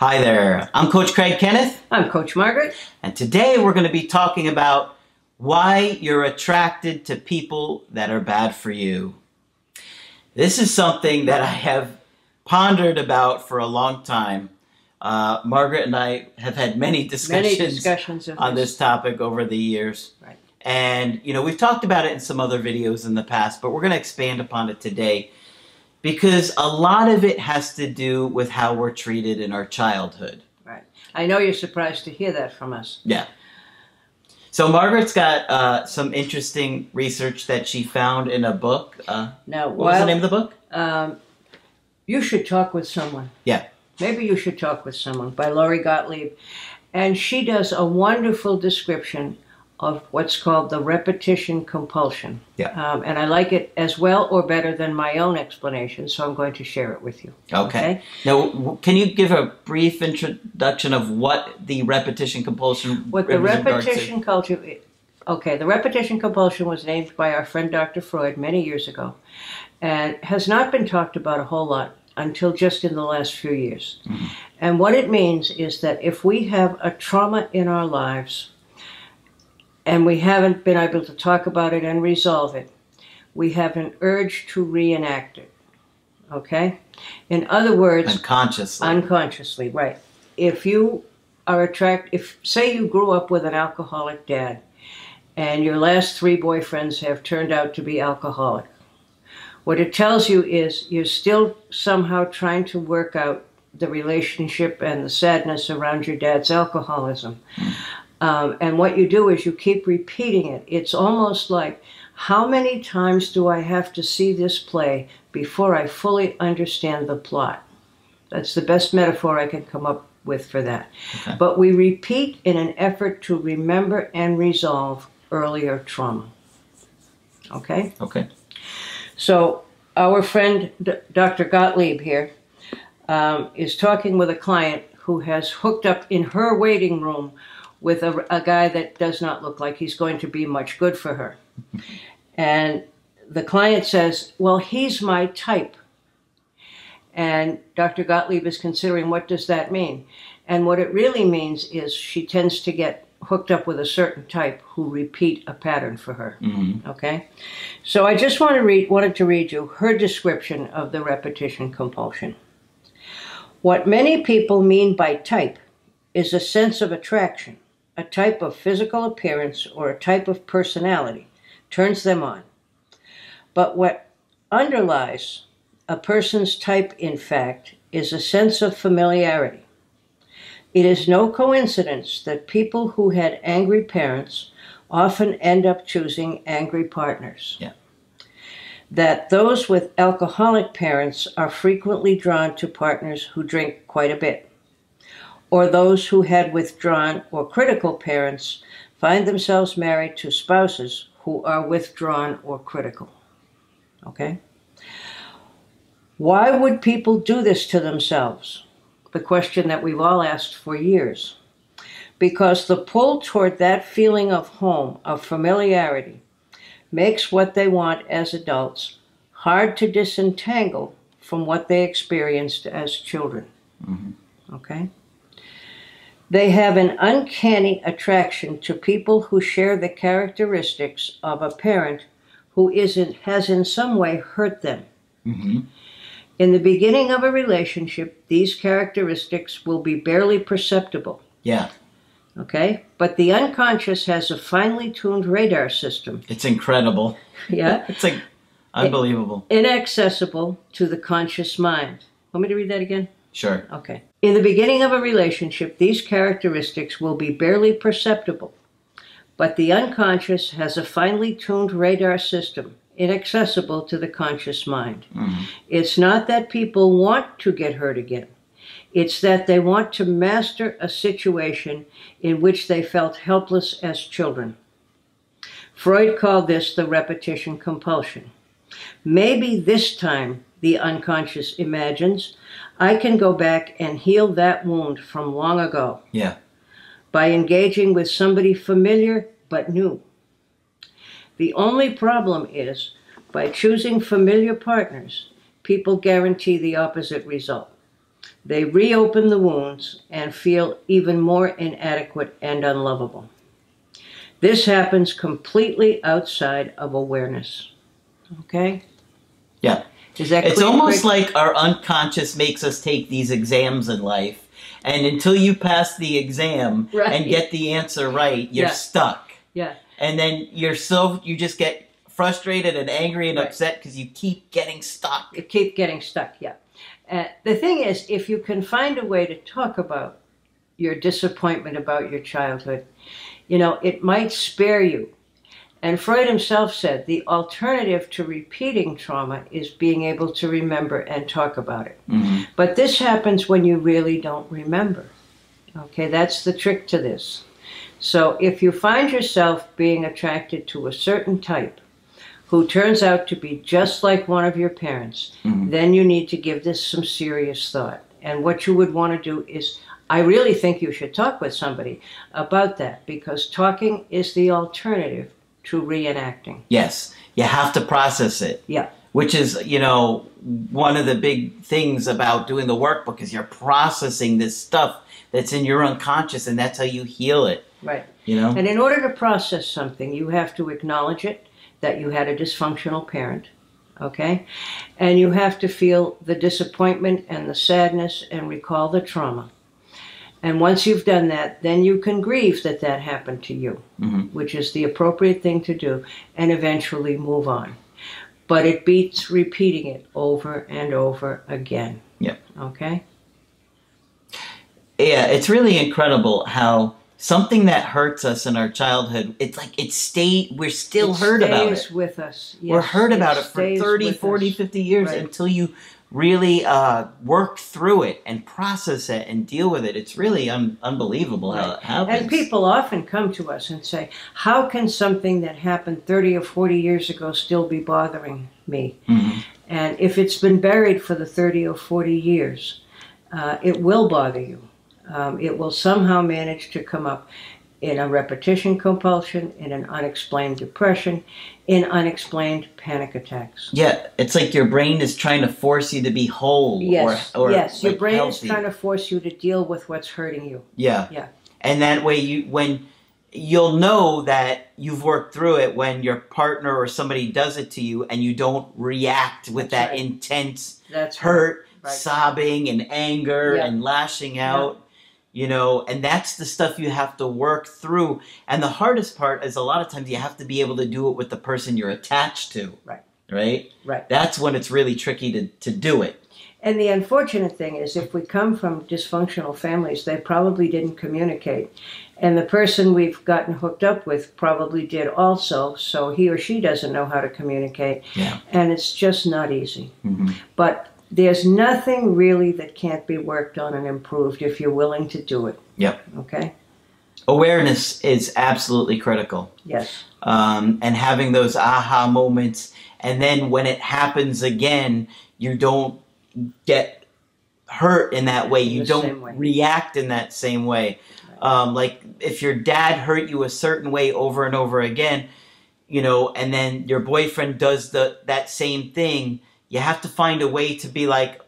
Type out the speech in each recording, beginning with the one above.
Hi there, I'm Coach Craig Kenneth, I'm Coach Margaret. and today we're going to be talking about why you're attracted to people that are bad for you. This is something that I have pondered about for a long time. Uh, Margaret and I have had many discussions, Many discussions on this topic over the years. Right. And, you know, we've talked about it in some other videos in the past, but we're going to expand upon it today because a lot of it has to do with how we're treated in our childhood. Right. I know you're surprised to hear that from us. Yeah. So Margaret's got uh, some interesting research that she found in a book. Uh, Now, what was the name of the book? um, you should talk with someone. Yeah. Maybe you should talk with someone by Lori Gottlieb. And she does a wonderful description of what's called the repetition compulsion. Yeah. Um, and I like it as well or better than my own explanation, so I'm going to share it with you. Okay. Now, w- can you give a brief introduction of what the repetition compulsion What the repetition culture, okay, the repetition compulsion was named by our friend Dr. Freud many years ago and has not been talked about a whole lot until just in the last few years. And what it means is that if we have a trauma in our lives and we haven't been able to talk about it and resolve it, we have an urge to reenact it. Okay? In other words, Unconsciously. unconsciously right if you are attracted, if say you grew up with an alcoholic dad and your last three boyfriends have turned out to be alcoholic what it tells you is you're still somehow trying to work out the relationship and the sadness around your dad's alcoholism hmm. Um, and what you do is you keep repeating it it's almost like how many times do i have to see this play before i fully understand the plot that's the best metaphor I can come up with for that. Okay. But we repeat in an effort to remember and resolve earlier trauma. Okay? okay. So, our friend D- Dr. Gottlieb here um, is talking with a client who has hooked up in her waiting room with a, a guy that does not look like he's going to be much good for her. And the client says, Well, he's my type. And Dr. Gottlieb is considering what does that mean? And what it really means is she tends to get hooked up with a certain type who repeat a pattern for her. hmm Okay, so I just want to read, wanted to read you her description of the repetition compulsion. What many people mean by type is a sense of attraction, a type of physical appearance or a type of personality turns them on. But what underlies a person's type, in fact, is a sense of familiarity. It is no coincidence that people who had angry parents often end up choosing angry partners. Yeah. That those with alcoholic parents are frequently drawn to partners who drink quite a bit. Or those who had withdrawn or critical parents find themselves married to spouses who are withdrawn or critical. Okay? Why would people do this to themselves? The question that we've all asked for years because the pull toward that feeling of home, of familiarity, makes what they want as adults hard to disentangle from what they experienced as children. Mm-hmm. Okay? They have an uncanny attraction to people who share the characteristics of a parent who isn't, has in some way hurt them. hmm In the beginning of a relationship, these characteristics will be barely perceptible. Yeah. Okay? But the unconscious has a finely tuned radar system. It's incredible. Yeah? It's like unbelievable. Inaccessible to the conscious mind. Want me to read that again? Sure. Okay. In the beginning of a relationship, these characteristics will be barely perceptible. But the unconscious has a finely tuned radar system inaccessible to the conscious mind. Mhm. It's not that people want to get hurt again. It's that they want to master a situation in which they felt helpless as children. Freud called this the repetition compulsion. Maybe this time, the unconscious imagines, I can go back and heal that wound from long ago Yeah. by engaging with somebody familiar but new. The only problem is, by choosing familiar partners, people guarantee the opposite result. They reopen the wounds and feel even more inadequate and unlovable. This happens completely outside of awareness. Okay? Yeah. Is that It's almost Craig? like our unconscious makes us take these exams in life. And until you pass the exam Right. and get the answer right, you're Yeah. stuck. Yeah. And then you're so, you just get frustrated and angry and Right. upset because you keep getting stuck. You keep getting stuck, yeah. Uh, the thing is, if you can find a way to talk about your disappointment about your childhood, you know, it might spare you. And Freud himself said the alternative to repeating trauma is being able to remember and talk about it. Mhm. But this happens when you really don't remember. Okay, that's the trick to this. So if you find yourself being attracted to a certain type who turns out to be just like one of your parents, Mhm. then you need to give this some serious thought. And what you would want to do is, I really think you should talk with somebody about that because talking is the alternative to reenacting. Yes. You have to process it. Yeah. Which is, you know, one of the big things about doing the workbook is you're processing this stuff that's in your unconscious and that's how you heal it. Right. You know? And in order to process something, you have to acknowledge it that you had a dysfunctional parent, okay? And you have to feel the disappointment and the sadness and recall the trauma. And once you've done that, then you can grieve that that happened to you, Mhm. which is the appropriate thing to do, and eventually move on. But it beats repeating it over and over again. Yep. Okay? Yeah, it's really incredible how something that hurts us in our childhood, it's like it stayed, we're still It hurt about it. with us. we're Yes, hurt about it for stays 30, 40, us. 50 years Right. until you really uh, work through it and process it and deal with it. It's really un- unbelievable how it happens. And people often come to us and say, How can something that happened 30 or 40 years ago still be bothering me? Mhm. And if it's been buried for the 30 or 40 years, uh, it will bother you. Um, it will somehow manage to come up in a repetition compulsion, in an unexplained depression, in unexplained panic attacks. Yeah, it's like your brain is trying to force you to be whole Yes, or, or yes. Your like, brain healthy. is trying to force you to deal with what's hurting you. Yeah. Yeah. And that way you when you'll know that you've worked through it when your partner or somebody does it to you and you don't react with That's that right. intense That's hurt, Right. sobbing and anger Yeah. and lashing out. You know, and that's the stuff you have to work through. And the hardest part is a lot of times you have to be able to do it with the person you're attached to. Right. Right? Right. That's when it's really tricky to, to do it. And the unfortunate thing is, if we come from dysfunctional families, they probably didn't communicate. And the person we've gotten hooked up with probably did also, so he or she doesn't know how to communicate. Yeah. And it's just not easy. Mhm. But there's nothing really that can't be worked on and improved if you're willing to do it. Yep. Okay? Awareness is absolutely critical. Yes. um, and having those aha moments. And then when it happens again, you don't get hurt in that way. You The don't way. react in that same way. Um, like if your dad hurt you a certain way over and over again, you know, and then your boyfriend does the that same thing, you have to find a way to be like,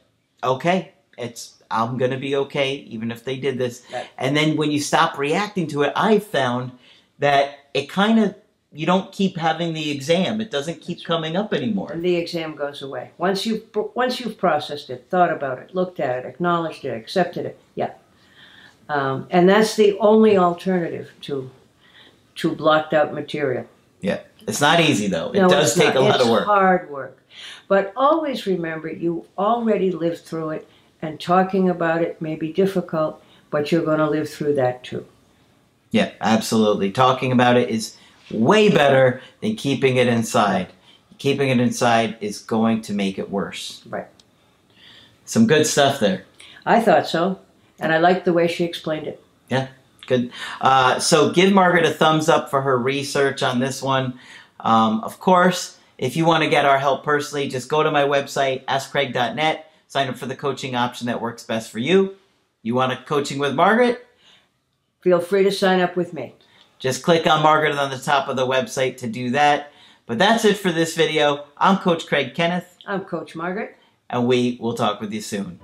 okay, it's I'm gonna be okay, even if they did this. Right. And then when you stop reacting to it, I've found that it kind of you don't keep having the exam. It doesn't keep coming up anymore. And the exam goes away. Once you've, once you've processed it, thought about it, looked at it, acknowledged it, accepted it, yeah. Um, and that's the only alternative to, to blocked out material. It's not easy though. It No, does take not. a lot it's of work. hard work. But always remember, you already lived through it, and talking about it may be difficult, but you're going to live through that too. Yeah, absolutely. Talking about it is way better than keeping it inside. Keeping it inside is going to make it worse. Right. Some good stuff there. I thought so, and I liked the way she explained it. Good. Uh, so give Margaret a thumbs up for her research on this one. Um, of course, if you want to get our help personally, just go to my website, askcraig.net, sign up for the coaching option that works best for you. You want a coaching with Margaret? Feel free to sign up with me. Just click on Margaret on the top of the website to do that. But that's it for this video. I'm Coach Craig Kenneth, I'm Coach Margaret. and we will talk with you soon.